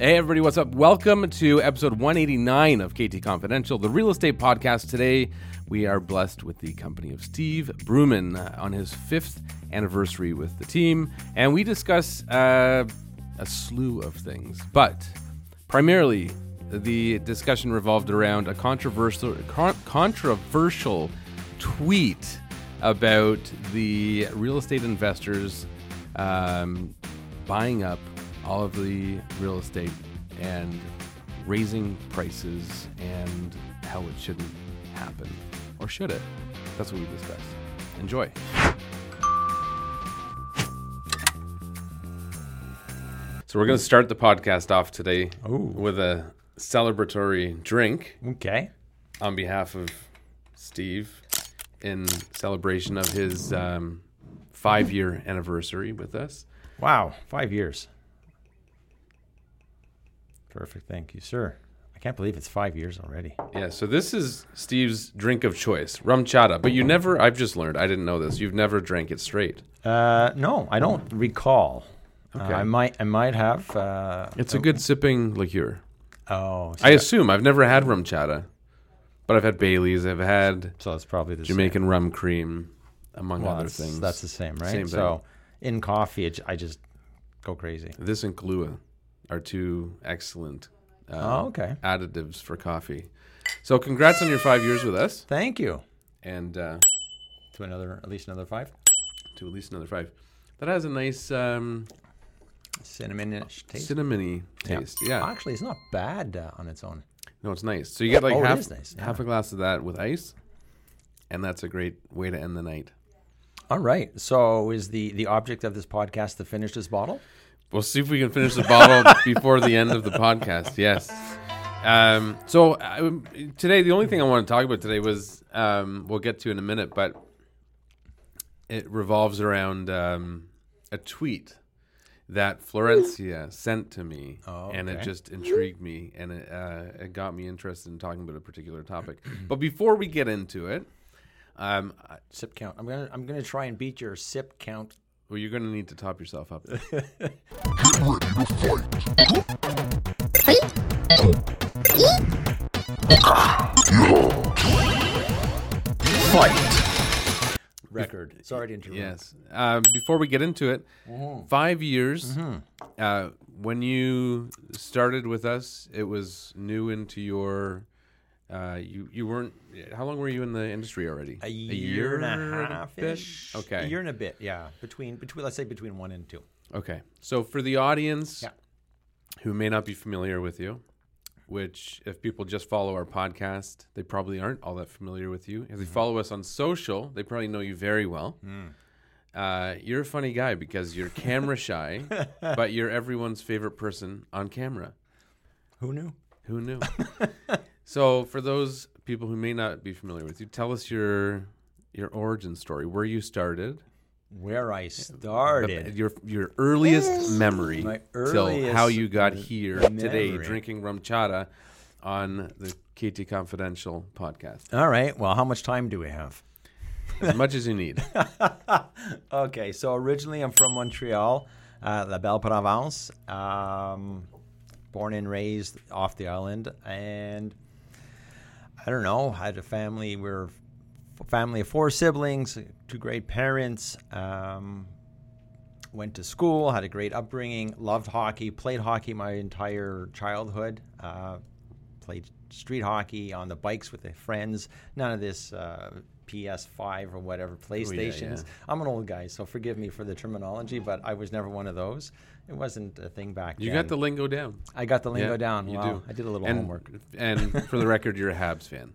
Hey, everybody, what's up? Welcome to episode 189 of KT Confidential, the real estate podcast. Today, we are blessed with the company of Steve Bruman uh, on his fifth anniversary with the team, and we discuss uh, a slew of things. But primarily, the discussion revolved around a controversial, con- controversial tweet about the real estate investors um, buying up all of the real estate and raising prices and how it shouldn't happen. Or should it? That's what we discuss. Enjoy. So we're going to start the podcast off today Ooh. with a celebratory drink Okay. on behalf of Steve in celebration of his um, five year anniversary with us. Wow. Five years. Perfect. Thank you, sir. I can't believe it's five years already. Yeah, so this is Steve's drink of choice, RumChata. But you never, I've just learned, I didn't know this. You've never drank it straight. Uh, no, I don't recall. Uh, Okay. I might. I might have. Uh, It's a good sipping liqueur. oh, so, I assume I've never had RumChata, but I've had Bailey's, I've had so it's probably the Jamaican rum cream, among Well, other that's, things. that's the same, right? Same thing. So in coffee, it, I just go crazy. This and Kahlua are two excellent uh, Oh, okay. additives for coffee. So congrats on your five years with us, Thank you. and uh, To another, at least another five. to at least another five. That has a nice um, Cinnamon-ish taste. cinnamony Yeah. taste. Yeah. Actually, it's not bad uh, on its own. No, it's nice. So you get like Oh, half, nice, yeah. half a glass of that with ice, and that's a great way to end the night. All right. So is the the object of this podcast to finish this bottle? We'll see if we can finish the bottle before the end of the podcast. Yes. Um, so uh, today, the only thing I want to talk about today was um, we'll get to in a minute, but it revolves around um, a tweet that Florencia sent to me, Oh, and it just intrigued me, and it, uh, it got me interested in talking about a particular topic. but before we get into it, um, Sip count. I'm gonna I'm gonna try and beat your sip count. Well, you're going to need to top yourself up. Fight. Record. Sorry to interrupt. Yes. Uh, before we get into it, Mm-hmm. five years. Uh, when you started with us, it was new into your. Uh, you you weren't. How long were you in the industry already? A year, and a half ish. Okay. A year and a bit. Yeah. Between between let's say between one and two. Okay. So for the audience Yeah. who may not be familiar with you, which if people just follow our podcast, they probably aren't all that familiar with you. If they follow us on social, they probably know you very well. Uh, you're a funny guy because you're camera shy, but you're everyone's favorite person on camera. Who knew? Who knew? so for those people who may not be familiar with you, tell us your your origin story, where you started, Where I the- started. your your earliest memory My till how you got here today drinking RumChata on the KT Confidential podcast. All right. Well, how much time do we have? As much as you need. Okay, so originally I'm from Montreal, uh, La Belle Province. Um, born and raised off the island, and I don't know. Had a family. We are a family of four siblings, two great parents. Um, went to school, had a great upbringing, loved hockey, played hockey my entire childhood. Uh, played street hockey on the bikes with the friends. None of this uh, PS5 or whatever PlayStations. yeah. I'm an old guy, so forgive me for the terminology, but I was never one of those. It wasn't a thing back then. You then. got the lingo down. I got the lingo Yeah, down. You Wow, do. I did a little and, homework. And for the record, you're a Habs fan.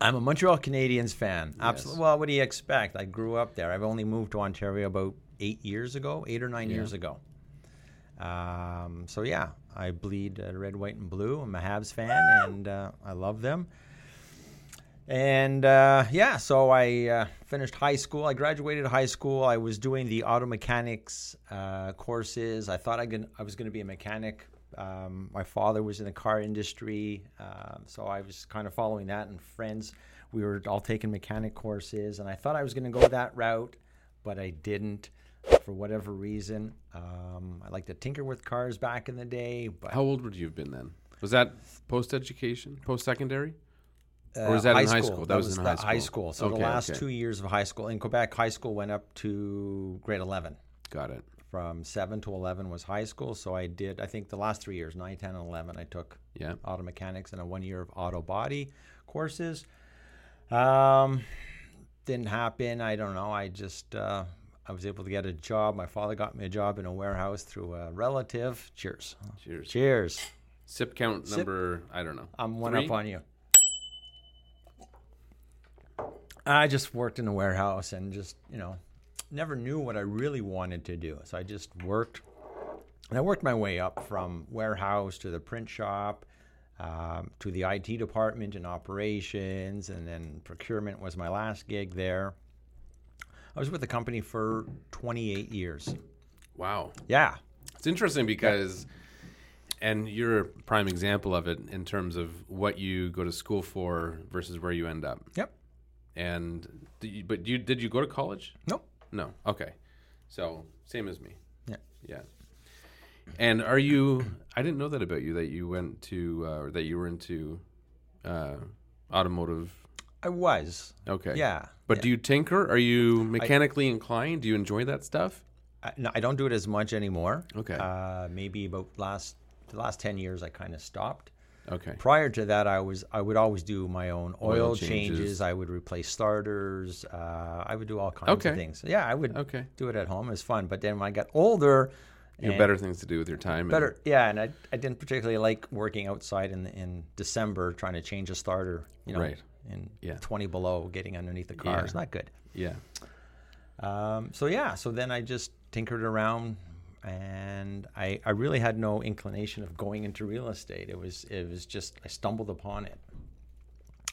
I'm a Montreal Canadiens fan. Absolutely. Well, what do you expect? I grew up there. I've only moved to Ontario about eight years ago, eight or nine years ago. Um, so yeah, I bleed uh, red, white, and blue. I'm a Habs fan, and uh, I love them. And uh, yeah, so I uh, finished high school. I graduated high school. I was doing the auto mechanics uh, courses. I thought I, gon- I was going to be a mechanic. Um, my father was in the car industry, uh, so I was kind of following that. And friends, we were all taking mechanic courses, and I thought I was going to go that route, but I didn't. for whatever reason. Um, I like to tinker with cars back in the day, but How old would you have been then? Was that post education, post secondary? Or was uh, that in high school? That, was, in the high high school. school. So Okay, the last okay. two years of high school in Quebec, high school went up to grade 11. Got it. From 7 to 11 was high school. So I did, I think the last three years, 9, 10, and 11, I took Yeah. auto mechanics and a one year of auto body courses. Um, didn't happen. I don't know. I just, uh, I was able to get a job. My father got me a job in a warehouse through a relative. Cheers. Cheers. Cheers. Sip count Sip. number. I don't know. I'm one Three? up on you. I just worked in a warehouse and just, you know, never knew what I really wanted to do. So I just worked. And I worked my way up from warehouse to the print shop um, to the IT department and operations. And then procurement was my last gig there. I was with the company for 28 years. Wow. Yeah. It's interesting because, and you're a prime example of it in terms of what you go to school for versus where you end up. Yep. And, you, but you did you go to college? Nope. No. Okay. So same as me. Yeah. Yeah. And are you? I didn't know that about you. That you went to, uh, or that you were into, uh, automotive. I was. Okay. Yeah. But yeah. do you tinker? Are you mechanically inclined? Do you enjoy that stuff? I, no, I don't do it as much anymore. Okay. Uh, maybe about last the last ten years, I kind of stopped. Okay. Prior to that, I was I would always do my own oil, Oil changes. changes. I would replace starters. Uh, I would do all kinds Okay. of things. Yeah, I would Okay. do it at home. It was fun. But then when I got older, You have and- better things to do with your time. and- better yeah, and I, I didn't particularly like working outside in in December trying to change a starter. You know, Right. in Yeah. twenty below, getting underneath the car. Yeah. It's not good. yeah. Um, so yeah, so then I just tinkered around, and I, I really had no inclination of going into real estate. It was it was just I stumbled upon it.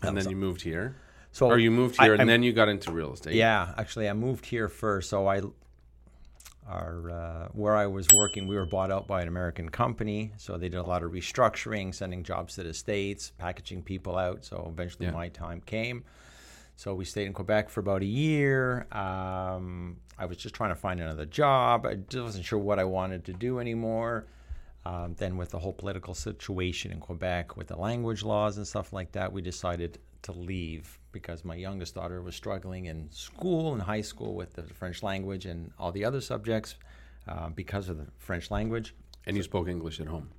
And then you moved here. So Or you moved I- here and I'm- then you got into real estate. yeah, actually I moved here first. So I our uh, where I was working, we were bought out by an American company. So they did a lot of restructuring, sending jobs to the states, packaging people out. So eventually Yeah. my time came. So we stayed in Quebec for about a year. Um, I was just trying to find another job. I just wasn't sure what I wanted to do anymore. Um, then, with the whole political situation in Quebec, with the language laws and stuff like that, we decided to leave because my youngest daughter was struggling in school in high school with the French language and all the other subjects uh, because of the French language. And you spoke English at home.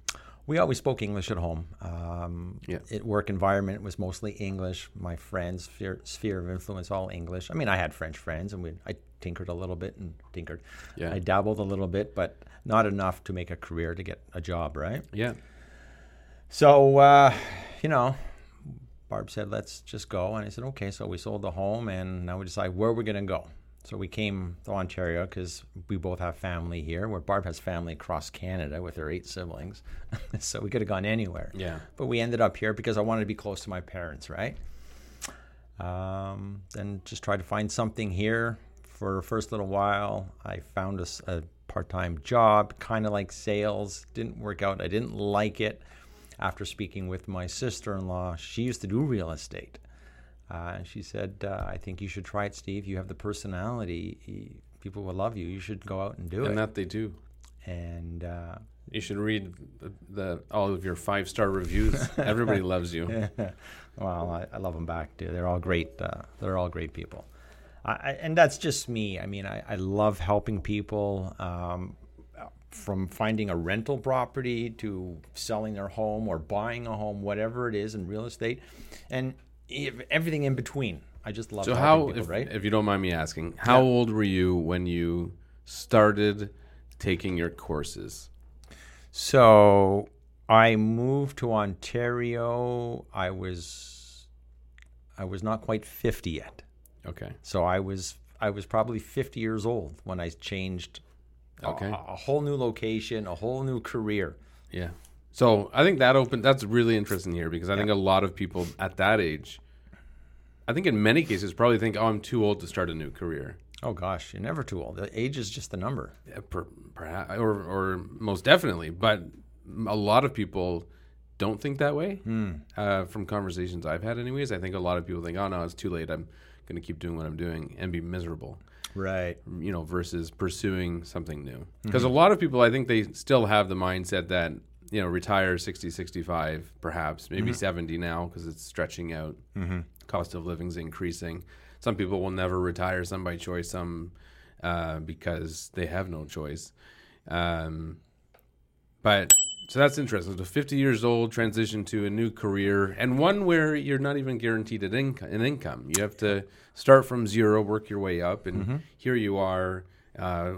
We always spoke English at home. Um, Yeah. At work environment was mostly English. My friends' sphere, sphere of influence all English. I mean, I had French friends, and we I tinkered a little bit and tinkered. Yeah. I dabbled a little bit, but not enough to make a career to get a job, right? Yeah. So, uh, you know, Barb said, let's just go. And I said, okay. So we sold the home and now we decide where we're going to go. So we came to Ontario because we both have family here, where Barb has family across Canada with her eight siblings. so we could have gone anywhere. Yeah. But we ended up here because I wanted to be close to my parents, right? Um, then just tried to find something here for the first little while. I found a part-time job, kind of like sales. Didn't work out. I didn't like it. After speaking with my sister-in-law, she used to do real estate. Uh, and she said, uh, "I think you should try it, Steve. You have the personality. People will love you. You should go out and do And it." And that they do. and uh, You should read the, the all of your five star reviews. Everybody loves you. well, I, I love them back, dude. They're all great. Uh, they're all great people. I, and that's just me. I mean, I, I love helping people um, from finding a rental property to selling their home or buying a home, whatever it is in real estate, and everything in between. I just love So how, people, if, right? if you don't mind me asking, how Yeah. old were you when you started taking your courses? So I moved to Ontario. I was I was not quite 50 yet. Okay. So I was I was probably 50 years old when I changed Okay. a, a whole new location, a whole new career. Yeah. So I think that open that's really interesting here because I think a lot of people at that age, I think in many cases probably think, oh, I'm too old to start a new career. Oh gosh, you're never too old. The age is just a number. Yeah, per, perhaps, or, or most definitely, but a lot of people don't think that way. Uh, from conversations I've had, anyways, I think a lot of people think, "Oh no, it's too late. I'm going to keep doing what I'm doing and be miserable." Right. you know, versus pursuing something new. Because a lot of people, I think they still have the mindset that, you know, retire 60, 65, perhaps, maybe 70 now because it's stretching out. Cost of living's increasing. Some people will never retire, some by choice, some uh, because they have no choice. Um, but so that's interesting. So 50 years old, transition to a new career, and one where you're not even guaranteed an, inco- an income. You have to start from zero, work your way up, and here you are, uh,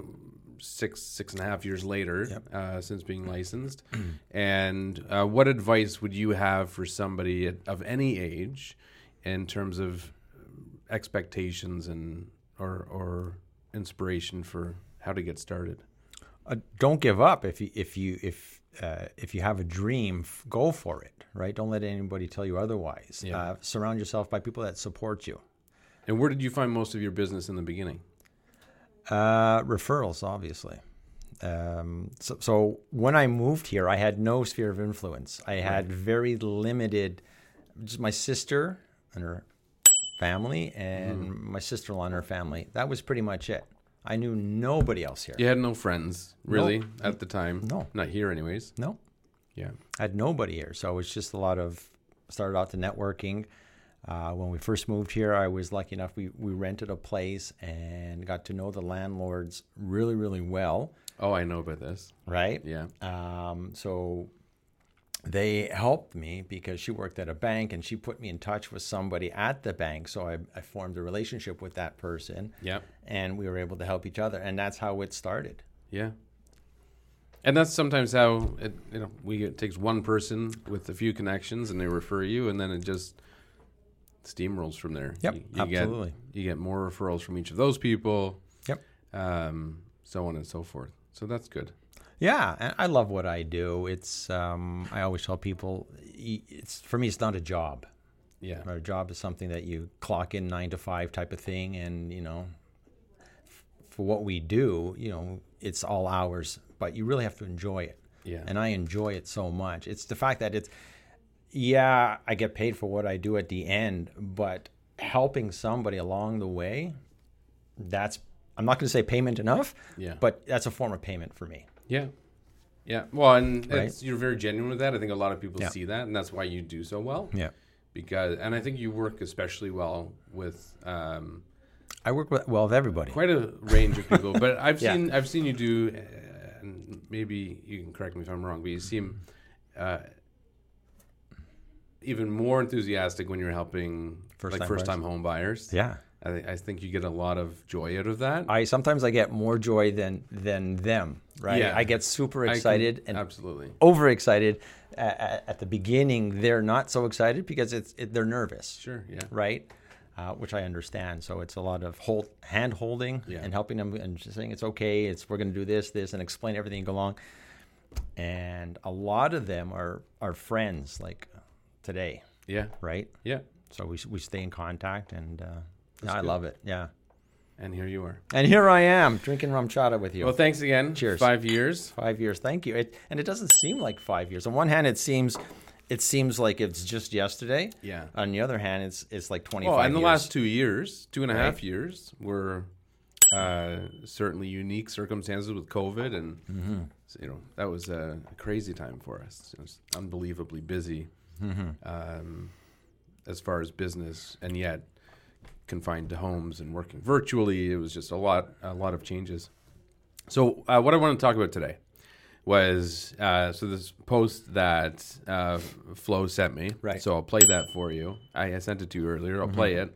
six six and a half years later uh, since being licensed. and uh, what advice would you have for somebody at, of any age in terms of expectations and or or inspiration for how to get started? Uh, don't give up if you if you if uh, if you have a dream, f- go for it. Right. Don't let anybody tell you otherwise. Yeah. Uh, surround yourself by people that support you. And where did you find most of your business in the beginning? Uh, referrals, obviously. Um, so, so when I moved here, I had no sphere of influence. I had very limited, just my sister and her family, and my sister-in-law and her family. That was pretty much it. I knew nobody else here. You had no friends really at the time. No. not here, anyways. No, Yeah, I had nobody here. So it was just a lot of started out the networking. Uh, when we first moved here, I was lucky enough we, we rented a place and got to know the landlords really, really well. Oh, I know about this. Right. Yeah. Um, so they helped me because she worked at a bank and she put me in touch with somebody at the bank. So I, I formed a relationship with that person Yeah. and we were able to help each other. And that's how it started. Yeah. And that's sometimes how it, you know, we it takes one person with a few connections and they refer you and then it just steamrolls from there. Yep, You, you absolutely. Get, you get more referrals from each of those people, Yep. um, so on and so forth. So that's good. Yeah, and I love what I do. It's um, I always tell people, it's for me, it's not a job. Yeah. Our job is something that you clock in nine to five type of thing, and you know, f- for what we do, you know, it's all hours, but you really have to enjoy it. Yeah. And I enjoy it so much. It's the fact that it's, yeah, I get paid for what I do at the end, but helping somebody along the way, that's I'm not going to say payment enough, Yeah. but that's a form of payment for me. Yeah. Yeah. Well, and Right. it's, you're very genuine with that. I think a lot of people Yeah. see that, and that's why you do so well. Yeah. Because, and I think you work especially well with um, I work with, well with everybody. quite a range of people. but I've Yeah. seen, I've seen you do, uh, and maybe you can correct me if I'm wrong, but you seem uh, even more enthusiastic when you're helping First-time like first time home buyers. Yeah. I, think- I think you get a lot of joy out of that. I sometimes I get more joy than than them. Right. Yeah. I get super I can- excited and absolutely. overexcited. At, at the beginning, they're not so excited because it's it, they're nervous. Sure. Yeah. Right. Uh, which I understand. So it's a lot of hold, hand holding Yeah. and helping them and just saying it's okay. It's we're going to do this, this, and explain everything go along. And a lot of them are are friends like today, Yeah. right? Yeah. So we we stay in contact, and uh, I good. love it. Yeah. And here you are. And here I am drinking RumChata with you. Well, thanks again. Cheers. Five years. five years. Thank you. It, and it doesn't seem like five years. On one hand, it seems it seems like it's just yesterday. Yeah. On the other hand, it's it's like twenty. Well, in the years. last two years, two and a half Right. years, were uh, certainly unique circumstances with COVID, and Mm-hmm. you know that was a crazy time for us. It was unbelievably busy Mm-hmm. um, as far as business, and yet confined to homes and working virtually. It was just a lot, a lot of changes. So, uh, what I want to talk about today was uh, so this post that uh, Flo sent me. Right. So I'll play that for you. I, I sent it to you earlier. I'll play it,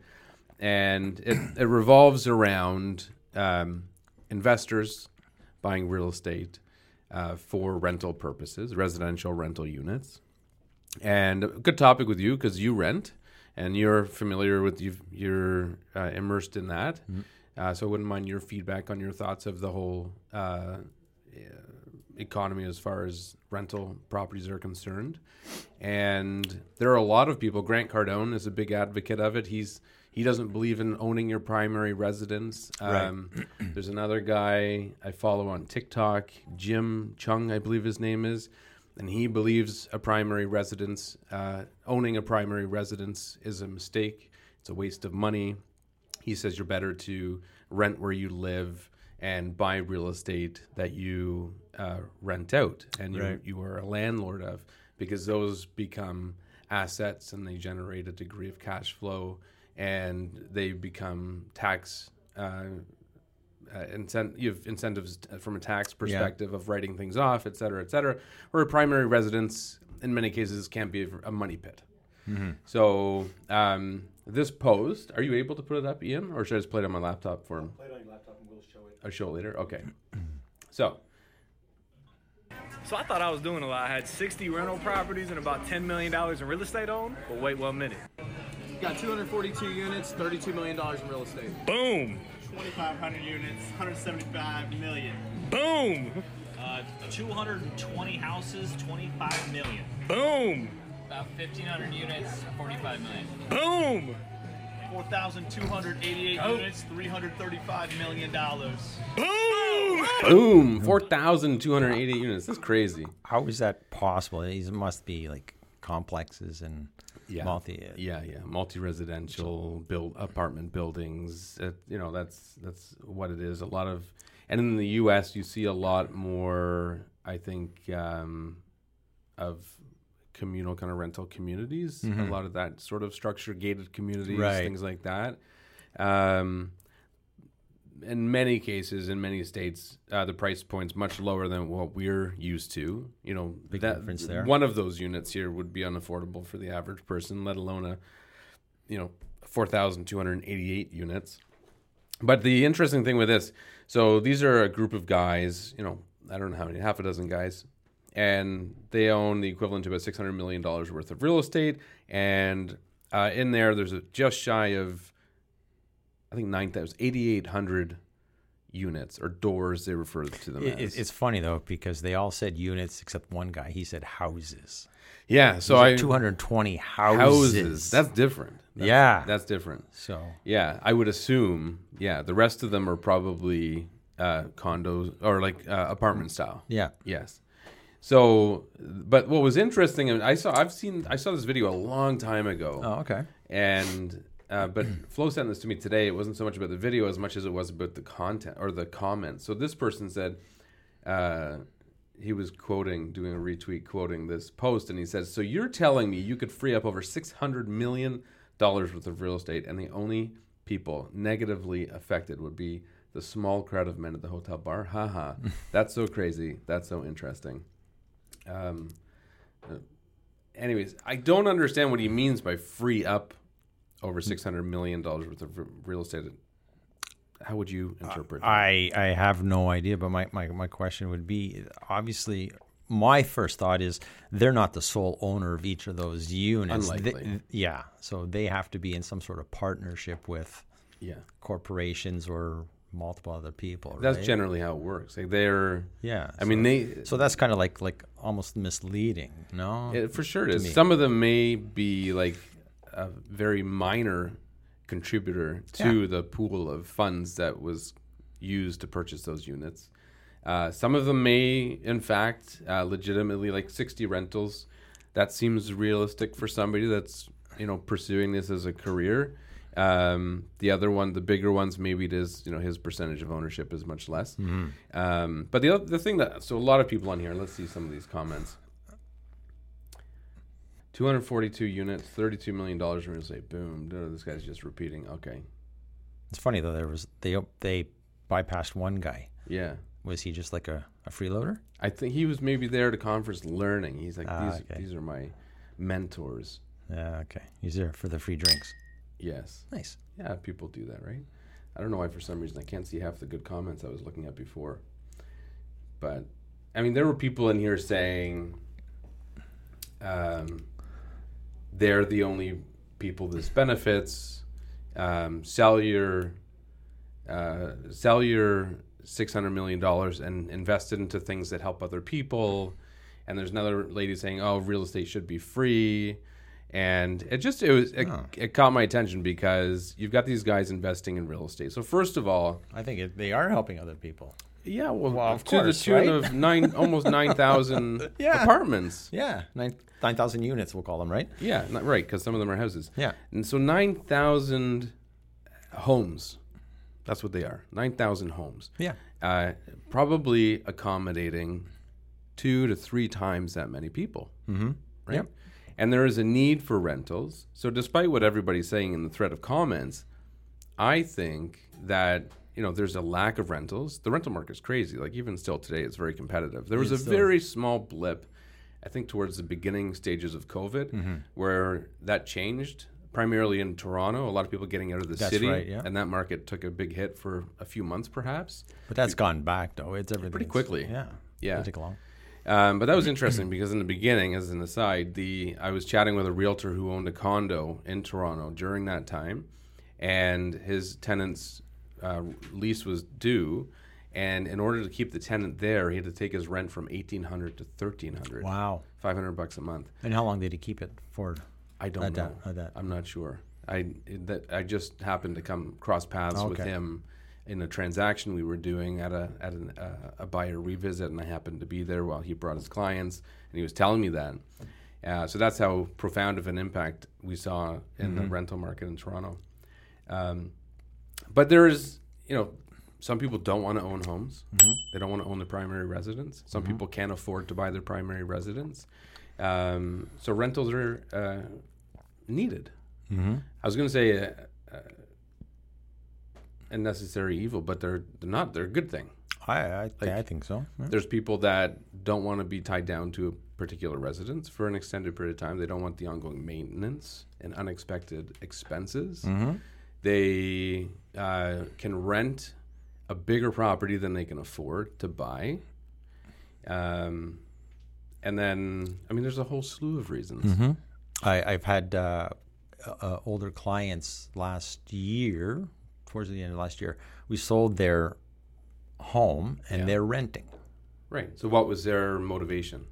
and it, it revolves around um, investors buying real estate uh, for rental purposes, residential rental units, and a good topic with you because you rent and you're familiar with you've, you're uh, immersed in that. Uh, so I wouldn't mind your feedback on your thoughts of the whole uh, economy as far as rental properties are concerned. And there are a lot of people. Grant Cardone is a big advocate of it. He's he doesn't believe in owning your primary residence. Right. Um, there's another guy I follow on TikTok, Jim Chung, I believe his name is, and he believes a primary residence, uh, owning a primary residence, is a mistake. It's a waste of money. he says you're better to rent where you live and buy real estate that you uh, rent out and you, Right. you are a landlord of because those become assets and they generate a degree of cash flow and they become tax uh, uh, incent- you have incentives t- from a tax perspective of writing things off, et cetera, et cetera. Where a primary residence, in many cases, can't be a money pit. So um, this post, are you able to put it up, Ian, or should I just play it on my laptop for him? Play it on your laptop and we'll show it. I'll show it later. Okay. So So I thought I was doing a lot. I had 60 rental properties and about $10 million in real estate owned. But wait one minute. Got 242 units, $32 million in real estate. Boom! 2,500 units, 175 million. Boom! Uh, 220 houses, 25 million. Boom! About 1,500 units, 45 million. Boom! 4,288 units, 335 million dollars. Boom! boom, four thousand two hundred eighty units. That's crazy. How is that possible? These must be like complexes and Yeah. multi. Yeah, yeah, multi-residential build apartment buildings. You know, that's that's what it is. A lot of, and in the U.S., you see a lot more. I think um, of communal kind of rental communities. A lot of that sort of structure, gated communities, Right. things like that. Um, in many cases, in many states, uh, the price point's much lower than what we're used to. You know, Big that difference there. one of those units here would be unaffordable for the average person, let alone a, you know, four thousand two hundred eighty-eight units. But the interesting thing with this, so these are a group of guys. You know, I don't know how many, half a dozen guys, and they own the equivalent to about six hundred million dollars worth of real estate. And uh, in there, there's a, just shy of I think nine thousand, eighty-eight hundred units or doors. They refer to them It, as. it's funny though because they all said units except one guy. He said houses. yeah. So I 220 houses. houses. That's different. That's- Yeah. that's different. so. Yeah, I would assume. Yeah, the rest of them are probably uh, condos or like uh, apartment style. Yeah. Yes. So, but what was interesting, and I saw, I've seen, I saw this video a long time ago, Oh, okay. and uh, but Flo sent this to me today. It wasn't so much about the video as much as it was about the content or the comments. So this person said, uh, he was quoting, doing a retweet, quoting this post, and he says, "So you're telling me you could free up over six hundred million dollars worth of real estate, and the only people negatively affected would be the small crowd of men at the hotel bar? Haha, that's so crazy. That's so interesting." Um, uh, anyways, I don't understand what he means by free up over six hundred million dollars worth of real estate. How would you interpret? that? I I have no idea, but my, my, my question would be obviously my first thought is they're not the sole owner of each of those units. They- Unlikely. yeah, so they have to be in some sort of partnership with yeah, corporations or multiple other people. that's generally how it works. Like they're, Yeah, I mean, they so that's kind of like like almost misleading, no? It, for sure it is. me. Some of them may be like a very minor contributor to Yeah. the pool of funds that was used to purchase those units. Uh, some of them may, in fact, uh, legitimately like 60 rentals. That seems realistic for somebody that's you know pursuing this as a career. Um, the other one, the bigger ones, maybe it is you know his percentage of ownership is much less. Um, but the other, the thing that so a lot of people on here. Let's see some of these comments. 242 units, 32 million dollars in real estate. Boom. This guy's just repeating. Okay. It's funny though. There was they they bypassed one guy. Yeah. Was he just like a, a freeloader? I think he was maybe there to conference learning. He's like, Ah, these, okay. these are my mentors. Yeah, okay. He's there for the free drinks. Yes. Nice. Yeah, people do that, right? I don't know why for some reason I can't see half the good comments I was looking at before. But I mean, there were people in here saying um, they're the only people this benefits. Um, sell your uh, sell your six hundred million dollars and invest it into things that help other people. And there's another lady saying, "Oh, real estate should be free." And it just it was it, it caught my attention because you've got these guys investing in real estate. So first of all, I think it, they are helping other people. Yeah, well, Well, to course, the tune right? of nine, almost nine thousand Yeah. apartments. Yeah, nine nine thousand units, we'll call them, right? Yeah, not right, because some of them are houses. Yeah. and so nine thousand homes. That's what they are. Nine thousand homes. Yeah. Uh, probably accommodating two to three times that many people. Mm-hmm. Right. Yep. And there is a need for rentals. So, despite what everybody's saying in the thread of comments, I think that you know there's a lack of rentals. The rental market is crazy. Like even still today, it's very competitive. There was It's a very small blip, I think, towards the beginning stages of COVID, Mm-hmm. where that changed. Primarily in Toronto, a lot of people getting out of the That's city, right, yeah. and that market took a big hit for a few months, perhaps. But that's gone back though. It's everything quickly. Yeah. Yeah. It'll take long. Um, but that was interesting because in the beginning, as an aside, the I was chatting with a realtor who owned a condo in Toronto during that time, and his tenant's uh, lease was due, and in order to keep the tenant there, he had to take his rent from eighteen hundred to thirteen hundred. Wow. five hundred bucks a month. And how long did he keep it for? I don't know. that- at that. I'm not sure. I that I just happened to come cross paths with him in a transaction we were doing at a at an, uh, a buyer revisit, and I happened to be there while he brought his clients, and he was telling me that. Uh, so that's how profound of an impact we saw in the rental market in Toronto. Um, but there's, you know, some people don't want to own homes. They don't want to own the primary residence. Some people can't afford to buy their primary residence. Um, so rentals are uh, needed. I was going to say uh, uh, a necessary evil, but they're, they're not. They're a good thing. I I, I think so. Yeah. There's people that don't want to be tied down to a particular residence for an extended period of time. They don't want the ongoing maintenance and unexpected expenses. They uh, can rent a bigger property than they can afford to buy. Um, and then, I mean, there's a whole slew of reasons. I, I've had uh, uh, older clients last year, towards the end of last year. We sold their home and Yeah. they're renting Right. So, what was their motivation?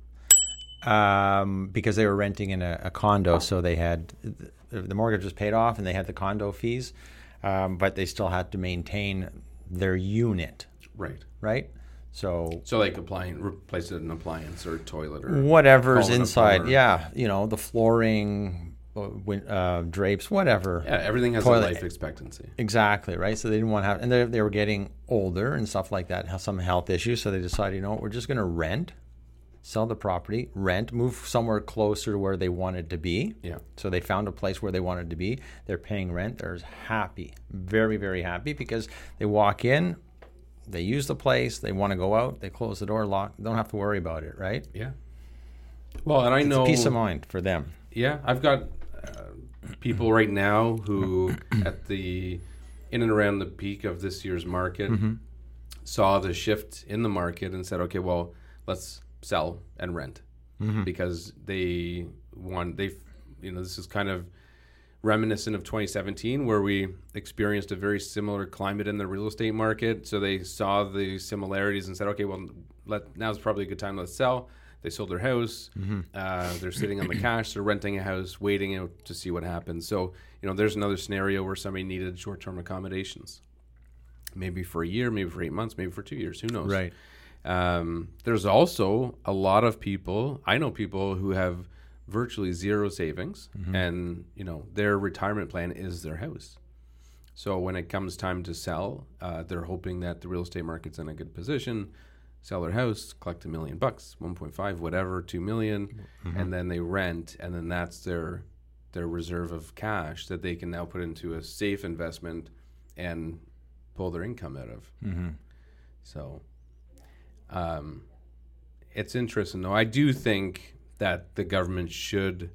um, because they were renting in a, a condo. So they had the, the mortgage was paid off and they had the condo fees, um, but they still had to maintain their unit, Right. right? So So, like applying, replace it an appliance or toilet or whatever's inside, yeah, you know, the flooring, uh, win- uh, drapes, whatever. Yeah, everything has Toilet- a life expectancy. Exactly right. So they didn't want to have, and they, they were getting older and stuff like that, have some health issues. So they decided, you know, what, we're just going to rent, sell the property, rent, move somewhere closer to where they wanted to be. Yeah. So they found a place where they wanted to be. They're paying rent. They're happy, very very happy because they walk in, they use the place, they want to go out, they close the door, lock, don't have to worry about it. Right. Yeah. Well, and I It's know peace of mind for them. Yeah, I've got uh, people right now who, at the in and around the peak of this year's market, saw the shift in the market and said, "Okay, well, let's sell and rent," because they want they, you know, this is kind of reminiscent of 2017 where we experienced a very similar climate in the real estate market. So they saw the similarities and said okay well let now's probably a good time let's sell. They sold their house. Uh, they're sitting on the cash. They're renting a house waiting out to see what happens. So you know there's another scenario where somebody needed short-term accommodations. Maybe for a year maybe for eight months maybe for two years who knows? Right. Um, there's also a lot of people. I know people who have virtually zero savings, and you know their retirement plan is their house. So when it comes time to sell, uh, they're hoping that the real estate market's in a good position, sell their house, collect a million bucks, 1.5, whatever, two million, and then they rent, and then that's their their reserve of cash that they can now put into a safe investment and pull their income out of. So um, it's interesting, though. I do think that the government should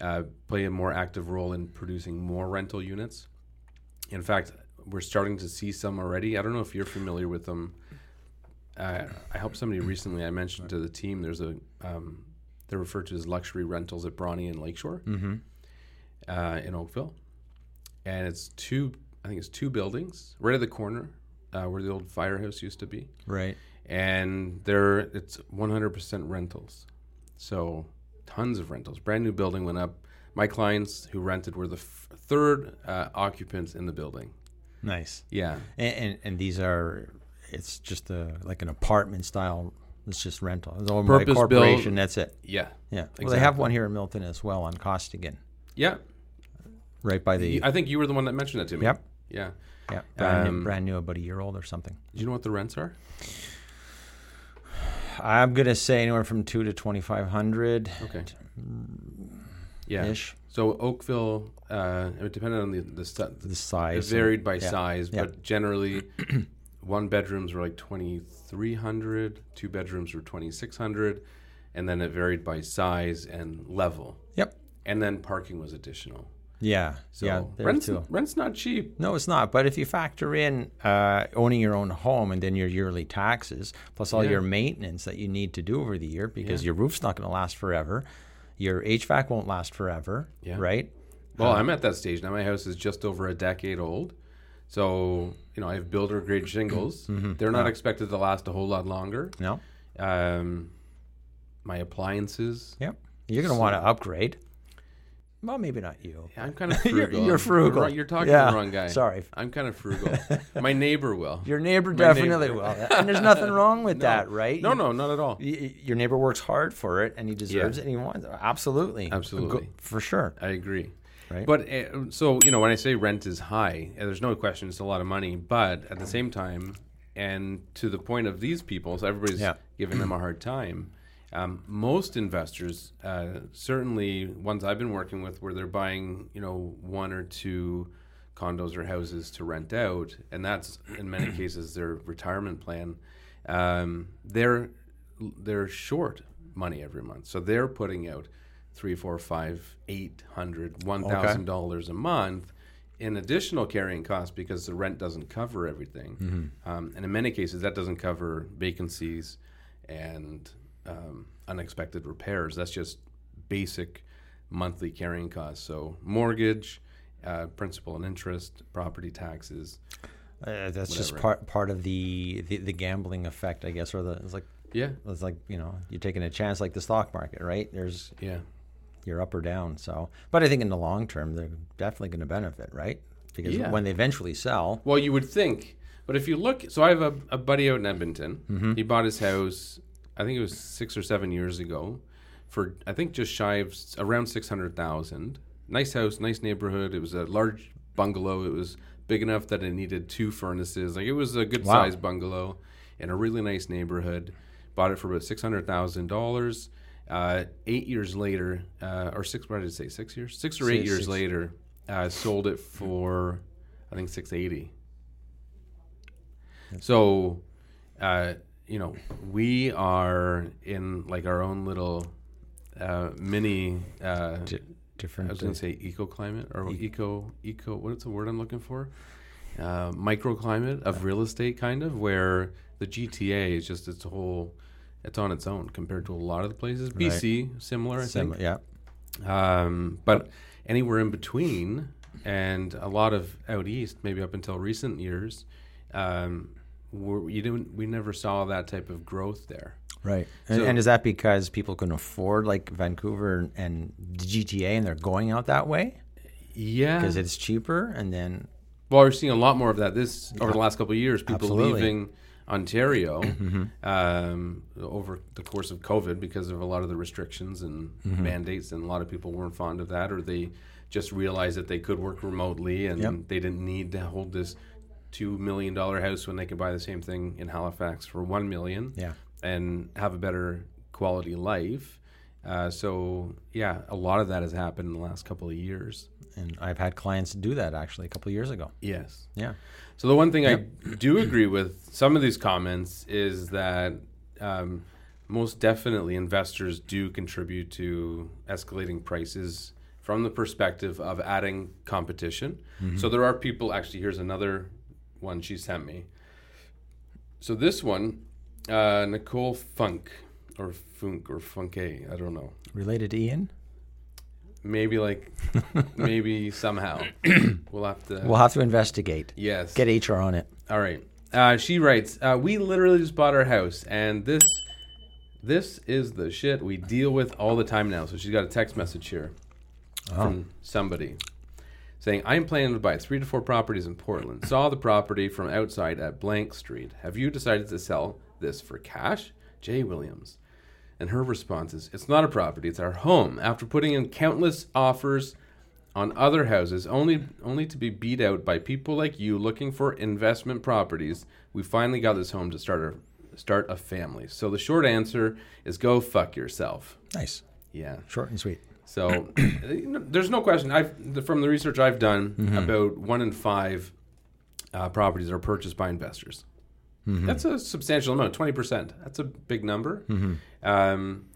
uh, play a more active role in producing more rental units. In fact, we're starting to see some already. I don't know if you're familiar with them. Uh, I helped somebody recently. I mentioned to the team there's a um, they're referred to as luxury rentals at Bronte and Lakeshore uh, in Oakville, and it's two. I think it's two buildings right at the corner uh, where the old firehouse used to be Right. And there it's 100% rentals so tons of rentals brand new building went up my clients who rented were the f- third uh, occupants in the building Nice. yeah And, and and these are it's just a like an apartment style. It's just rental. It's owned by a Purpose-built. That's it. yeah Yeah. Well, they have one here in Milton as well on Costigan, yeah right by the. i think you were the one that mentioned that to me Yep. Yeah. Yeah, brand, Um, new, brand new, about a year old or something. Do you know what the rents are? I'm gonna say anywhere from two to twenty five hundred Okay. Yeah. ish. So Oakville, uh, it depended on the the, The It size varied by yeah, size, yeah. but generally, one bedrooms were like 2,300, two bedrooms were 2,600, and then it varied by size and level. Yep. And then parking was additional. Yeah. So yeah. Rent's, too. rent's not cheap. No, it's not. But if you factor in uh, owning your own home and then your yearly taxes, plus all Yeah. your maintenance that you need to do over the year, because Yeah. your roof's not going to last forever, your HVAC won't last forever, Yeah. right? Well, I'm at that stage now. My house is just over a decade old. So, you know, I have builder grade shingles. Mm-hmm. They're not expected to last a whole lot longer. No. Um, my appliances. Yep. You're going to want to upgrade. Well, maybe not you. I'm kind of You're- frugal. you're frugal. wrong- You're talking Yeah. to the wrong guy. Sorry. I'm kind of frugal. My neighbor will. Your neighbor My definitely neighbor. will. And there's nothing wrong with that, right? No, no, not at all. y- Your neighbor works hard for it and he deserves Yeah. it and he wants it. Absolutely. Absolutely. For sure. I agree. Right. But uh, so you know, when I say rent is high, uh, there's no question it's a lot of money. But at the same time, and to the point of these people, so everybody's Yeah. giving them a hard time. Um, most investors, uh, certainly ones I've been working with, where they're buying, you know, one or two condos or houses to rent out, and that's in many cases their retirement plan. Um, they're they're short money every month, so they're putting out three, four, five, eight hundred, one thousand dollars a month in additional carrying costs because the rent doesn't cover everything, um, and in many cases that doesn't cover vacancies and um, unexpected repairs. That's just basic monthly carrying costs. So mortgage, uh, principal and interest, property taxes. Uh, that's just part part of the, the the gambling effect, I guess, or the it's like Yeah, it's like you know you're taking a chance, like the stock market, right? There's yeah. you're up or down. So, but I think in the long term, they're definitely going to benefit, right? Because Yeah. when they eventually sell, Well, you would think, but if you look, so I have a, a buddy out in Edmonton. He bought his house, I think it was six or seven years ago, for I think just shy of around six hundred thousand. Nice house, nice neighborhood. It was a large bungalow. It was big enough that it needed two furnaces. Like it was a good Wow. sized bungalow in a really nice neighborhood. Bought it for about six hundred thousand dollars. Uh, eight years later, uh, or six. What did I say? Six years? Six or eight years six. later, uh, sold it for I think six eighty. So, uh, you know, we are in like our own little uh, mini. Uh, I different. was going to say eco climate or eco eco. What's the word I'm looking for? Uh, microclimate of real estate, kind of where the GTA is just its whole. It's on its own compared to a lot of the places. BC similar, I sim- think. yeah, Um, but anywhere in between, and a lot of out east, maybe up until recent years, um, we're, you didn't. We never saw that type of growth there. right. And, So- and is that because people can afford like Vancouver and the GTA, and they're going out that way Yeah, because it's cheaper? And then well, we're seeing a lot more of that this over the last couple of years. People Absolutely. leaving Ontario um, over the course of COVID because of a lot of the restrictions and mandates, and a lot of people weren't fond of that, or they just realized that they could work remotely and Yep. they didn't need to hold this two million dollar house when they could buy the same thing in Halifax for one million yeah, and have a better quality life. Uh, so yeah, a lot of that has happened in the last couple of years. and I've had clients do that actually a couple of years ago. Yes. Yeah, So the one thing I do agree with some of these comments is that um, most definitely investors do contribute to escalating prices from the perspective of adding competition. So there are people. Actually, here's another one she sent me. So this one, uh, Nicole Funk or Funk or Funke, I don't know. related to Ian. Maybe like, maybe somehow we'll have to. We'll have to investigate. yes. Get HR on it. All right. Uh, she writes, uh, "We literally just bought our house, and this, this is the shit we deal with all the time now." So she's got a text message here from somebody saying, "I am planning to buy three to four properties in Portland. Saw the property from outside at Blank Street. Have you decided to sell this for cash?" Jay Williams. And her response is, It's not a property, it's our home. After putting in countless offers, on other houses, only only to be beat out by people like you looking for investment properties. We finally got this home to start a start a family. So the short answer is go fuck yourself. Nice. Yeah. Short and sweet. So there's no question. I've from the research I've done Mm-hmm. about one in five uh, properties are purchased by investors. Mm-hmm. That's a substantial amount, twenty percent. That's a big number. Mm-hmm. Um,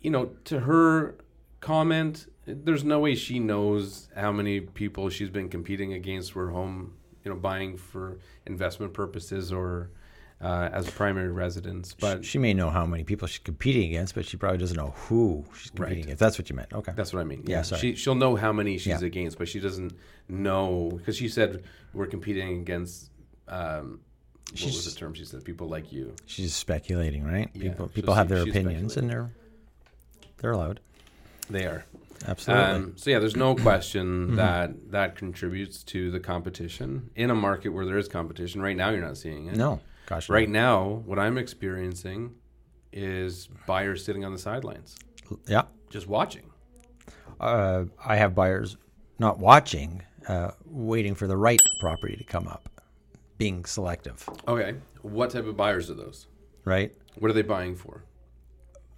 you know, to her comment, there's no way she knows how many people she's been competing against were home, you know, buying for investment purposes or uh, as a primary residence. But she may know how many people she's competing against, but she probably doesn't know who she's competing Right. against. That's what you meant. Okay. That's what I mean. Yeah, Yeah, sorry. she she'll know how many she's Yeah. against, but she doesn't know because she said we're competing against. Um, what was the term she said? People like you. She's speculating, right? Yeah, People people have their opinions and they're they're allowed. They are. Absolutely. Um, so yeah, there's no question that that contributes to the competition in a market where there is competition. Right now, you're not seeing it. no. Gosh. no. Right now, what I'm experiencing is buyers sitting on the sidelines, Yeah. just watching. Uh, I have buyers not watching, uh, waiting for the right property to come up, being selective, Okay, what type of buyers are those? right? What are they buying for?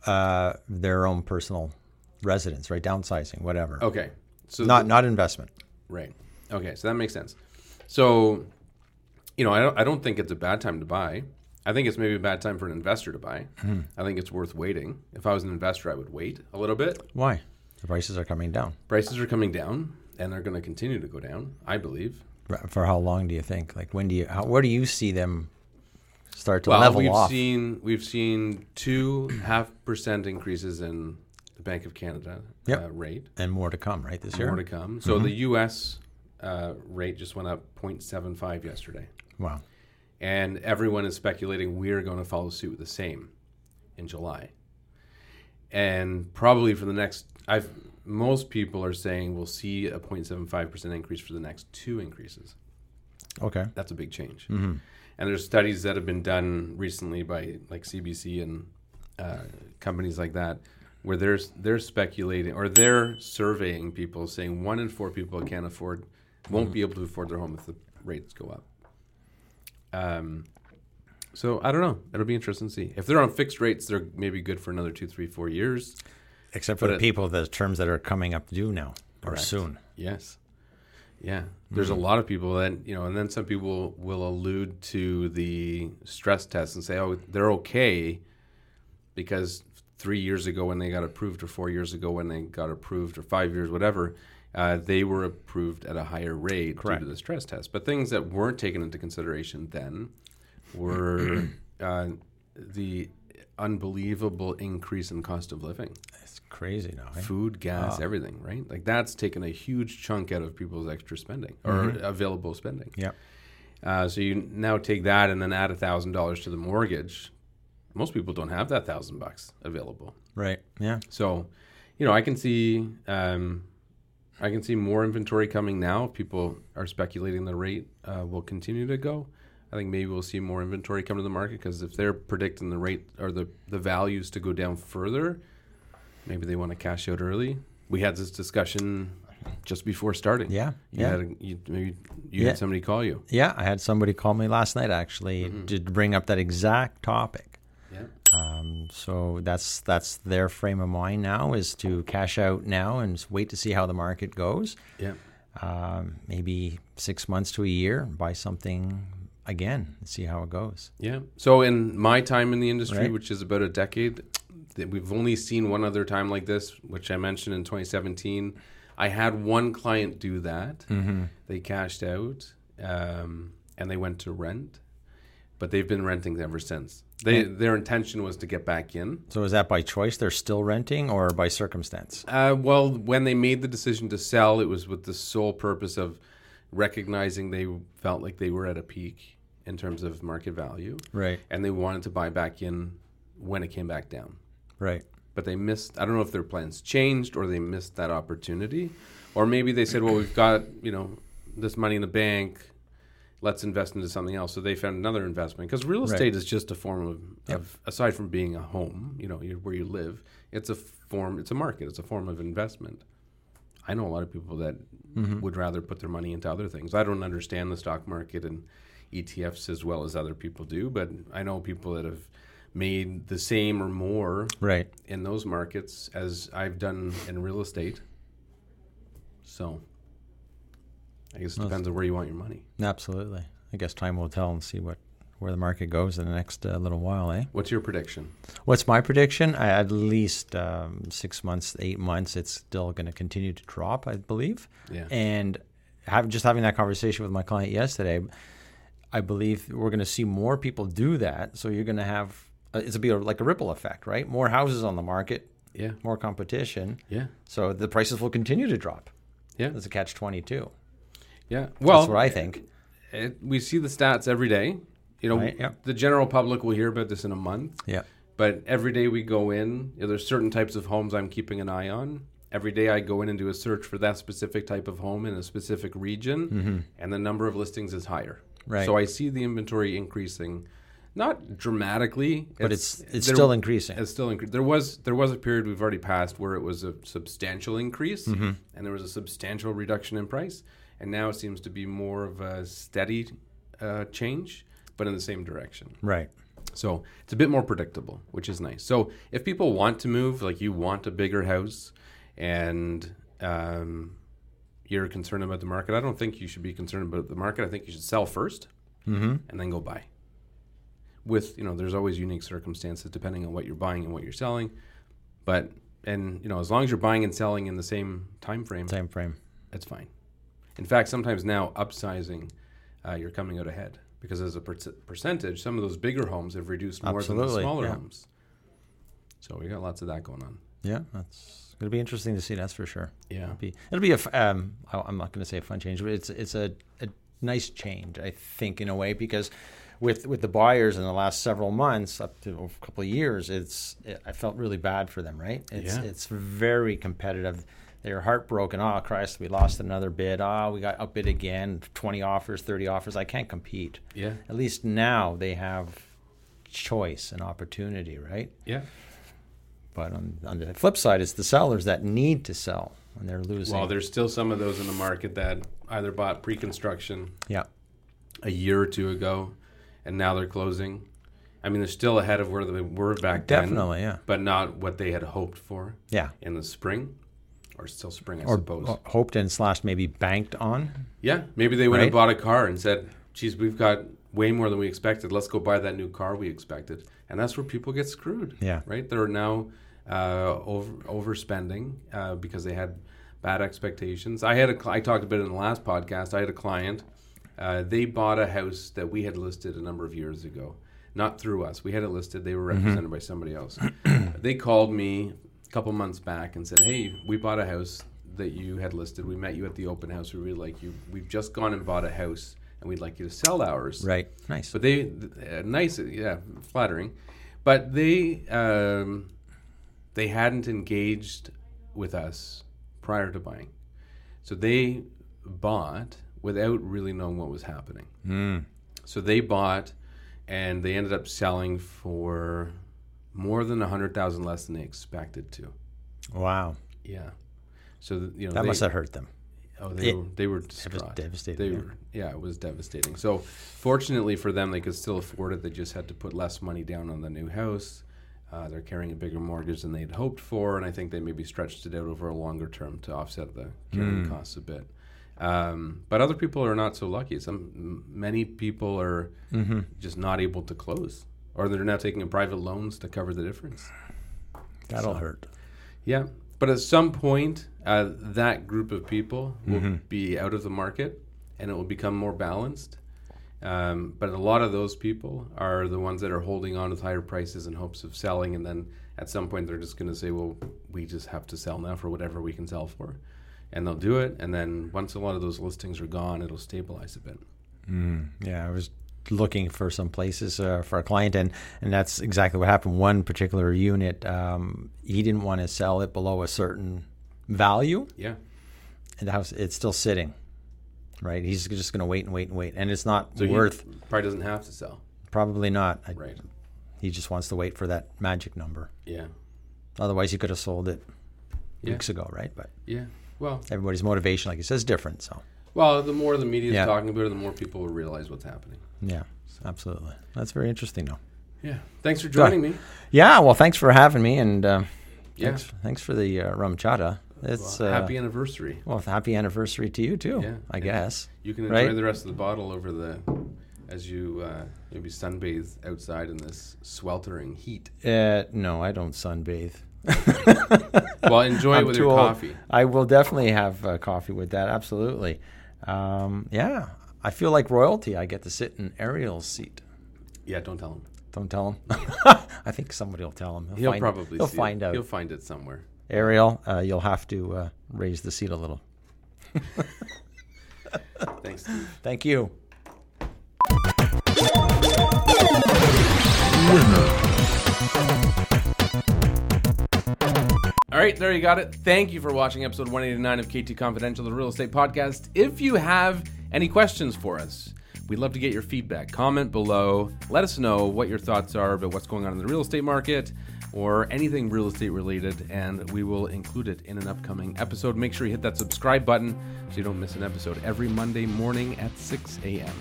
Uh, their own personal residence, right? Downsizing, whatever. Okay, so Not not investment. Right. Okay, so that makes sense. So, you know, I don't, I don't think it's a bad time to buy. I think it's maybe a bad time for an investor to buy. I think it's worth waiting. If I was an investor, I would wait a little bit. Why? The prices are coming down. Prices are coming down, and they're going to continue to go down. I believe. For how long do you think? Like when do you? How, where do you see them start to Well, level we've off? seen we've seen two half percent increases in the Bank of Canada Yep. uh, rate. and more to come, right? This year. More to come. So the U.S. Uh, rate just went up 0.75 yesterday. Wow. and everyone is speculating we're going to follow suit with the same in July. And probably for the next, I've most people are saying we'll see a 0.75 percent increase for the next two increases. Okay. That's a big change. And there's studies that have been done recently by like CBC and uh, companies like that, where they're they're speculating or they're surveying people, saying one in four people can't afford, won't be able to afford their home if the rates go up. Um, so I don't know. It'll be interesting to see if they're on fixed rates. They're maybe good for another two, three, four years. Except for But the it- people, the terms that are coming up due now or Correct. soon. Yes. Yeah. There's a lot of people that, you know, and then some people will allude to the stress test and say, oh, they're okay because three years ago when they got approved, or four years ago when they got approved, or five years, whatever, uh, they were approved at a higher rate Correct. due to the stress test. But things that weren't taken into consideration then were uh, the unbelievable increase in cost of living It's crazy now. eh? food, gas, everything, right? Like that's taken a huge chunk out of people's extra spending or available spending. Yep. Uh, so you now take that and then add a thousand dollars to the mortgage. Most people don't have that thousand bucks available. Right. Yeah. So, you know, I can see, um, I can see more inventory coming now. If people are speculating the rate uh, will continue to go. I think maybe we'll see more inventory come to the market because if they're predicting the rate or the, the values to go down further, maybe they want to cash out early. We had this discussion just before starting. Yeah, you yeah. had a, you, maybe you Yeah. had somebody call you. Yeah. I had somebody call me last night actually Mm-hmm. to bring up that exact topic. Um, so that's that's their frame of mind now is to cash out now and wait to see how the market goes. Yeah. Um, maybe six months to a year, buy something again and see how it goes. Yeah. So in my time in the industry, Right. which is about a decade, we've only seen one other time like this, which I mentioned in 2017. I had one client do that. They cashed out um, and they went to rent, but they've been renting ever since. They their intention was to get back in. So is that by choice? They're still renting or by circumstance? Uh, well, when they made the decision to sell, it was with the sole purpose of recognizing they felt like they were at a peak in terms of market value. Right. and they wanted to buy back in when it came back down. Right. But they missed. I don't know if their plans changed or they missed that opportunity, or maybe they said, "Well, we've got you know this money in the bank. Let's invest into something else." So they found another investment because real Right. estate is just a form of, of aside from being a home, you know, where you live, it's a form. It's a market. It's a form of investment. I know a lot of people that Mm-hmm. would rather put their money into other things. I don't understand the stock market and ETFs as well as other people do, but I know people that have made the same or more Right. in those markets as I've done in real estate. So I guess it depends on where you want your money. Absolutely. I guess time will tell and see what where the market goes in the next uh, little while, eh? What's your prediction? What's my prediction? I, at least um, six months, eight months, it's still going to continue to drop, I believe. Yeah. And have, just having that conversation with my client yesterday, I believe we're going to see more people do that. So you're going to have uh, it's a be like a ripple effect, right? More houses on the market, Yeah. more competition. Yeah. So the prices will continue to drop. Yeah. That's a catch twenty two. Yeah. Well, That's what I think. it, we see the stats every day. You know, Right, yeah. the general public will hear about this in a month. Yeah. But every day we go in, you know, there's certain types of homes I'm keeping an eye on. Every day I go in and do a search for that specific type of home in a specific region, and the number of listings is higher. Mm-hmm. Right. So I see the inventory increasing, not dramatically, But it's it's there- still increasing. It's still increasing. There was there was a period we've already passed where it was a substantial increase, Mm-hmm. and there was a substantial reduction in price, and now it seems to be more of a steady uh, change, but in the same direction. Right. So it's a bit more predictable, which is nice. So if people want to move, like you want a bigger house, and um, you're concerned about the market, I don't think you should be concerned about the market. I think you should sell 1st Mm-hmm. and then go buy. With you know, there's always unique circumstances depending on what you're buying and what you're selling, but and you know, as long as you're buying and selling in the same time frame, Same frame. that's fine. In fact, sometimes now upsizing, uh, you're coming out ahead because as a per- percentage, some of those bigger homes have reduced more than the smaller yeah. homes. So we got lots of that going on. Yeah, that's going to be interesting to see. That's for sure. Yeah. It'll be, it'll be a. f- Um, I- I'm not going to say a fun change, but it's it's a, a nice change, I think, in a way, because with with the buyers in the last several months, up to a couple of years, it's it, I felt really bad for them. Right? It's Yeah. it's very competitive. They're heartbroken. Oh Christ, we lost another bid. Oh, we got outbid again. Twenty offers, thirty offers. I can't compete. Yeah. At least now they have choice and opportunity. Right? Yeah. But on, on the flip side, it's the sellers that need to sell and they're losing. Well, there's still some of those in the market that either bought pre-construction yeah, a year or two ago, and now they're closing. I mean, they're still ahead of where they were back then. Definitely, yeah. But not what they had hoped for yeah. in the spring, or still spring, I Or, suppose. or hoped and slash maybe banked on. Yeah, maybe they went and bought a car and said, "Geez, we've got way more than we expected. Let's go buy that new car we expected." And that's where people get screwed. Yeah. right. They're now uh, over overspending uh, because they had bad expectations. I had a I talked about it in the last podcast. I had a client. Uh, they bought a house that we had listed a number of years ago, not through us. We had it listed. They were represented by somebody else. they called me couple months back and said, "Hey, we bought a house that you had listed. We met you at the open house. We really like you. We've just gone and bought a house, and we'd like you to sell ours." Right. Nice. But they uh, nice, yeah, flattering. But they um, they hadn't engaged with us prior to buying, so they bought without really knowing what was happening. Mm. So they bought, and they ended up selling for more than a hundred thousand less than they expected to. Wow. Yeah. So you know That they, must have hurt them. Oh, they It- were they were distraught. devastated, They yeah. were yeah, it was devastating. So fortunately for them, they could still afford it. They just had to put less money down on the new house. Uh, they're carrying a bigger mortgage than they'd hoped for, and I think they maybe stretched it out over a longer term to offset the carrying Hmm. costs a bit. Um, but other people are not so lucky. Some many people are Mm-hmm. just not able to close, or they're now taking private loans to cover the difference. That'll hurt. Yeah, but at some point, uh, that group of people will Mm-hmm. be out of the market, and it will become more balanced. Um, but a lot of those people are the ones that are holding on with higher prices in hopes of selling, and then at some point they're just going to say, "Well, we just have to sell now for whatever we can sell for," and they'll do it. And then once a lot of those listings are gone, it'll stabilize a bit. Yeah, I was looking for some places uh, for a client, and, and that's exactly what happened. One particular unit, um, he didn't want to sell it below a certain value, Yeah, and the house it's still sitting. Right, he's just going to wait and wait and wait, and it's not so worth. probably doesn't have to sell. Probably not. I- Right. He just wants to wait for that magic number. Yeah. Otherwise, he could have sold it Yeah. weeks ago, right? But Yeah. Well, everybody's motivation, like you said, is different. So well, the more the media is Yeah. talking about it, the more people will realize what's happening. Yeah, absolutely. That's very interesting, though. Yeah. Thanks for joining me. Yeah, well, thanks for having me, and uh, Yeah. thanks, thanks for the uh, RumChata. It's Well, uh, happy anniversary. well, happy anniversary to you too. Yeah, I guess. You can enjoy Right? the rest of the bottle over the as you uh, maybe sunbathe outside in this sweltering heat. Uh, no, I don't sunbathe. Well, enjoy it with your old. coffee. I will definitely have uh, coffee with that. Absolutely. Um, yeah, I feel like royalty. I get to sit in Ariel's seat. Yeah, don't tell him. Don't tell him. I think somebody will tell him. He'll find, probably he'll see find it. out. He'll find it somewhere. Ariel, uh, you'll have to uh, raise the seat a little. Thanks. Steve. Thank you. All right, there you got it. Thank you for watching episode 189 of KT Confidential, the real estate podcast. If you have any questions for us, we'd love to get your feedback. Comment below. Let us know what your thoughts are about what's going on in the real estate market or anything real estate related, and we will include it in an upcoming episode. Make sure you hit that subscribe button so you don't miss an episode every Monday morning at 6 a.m.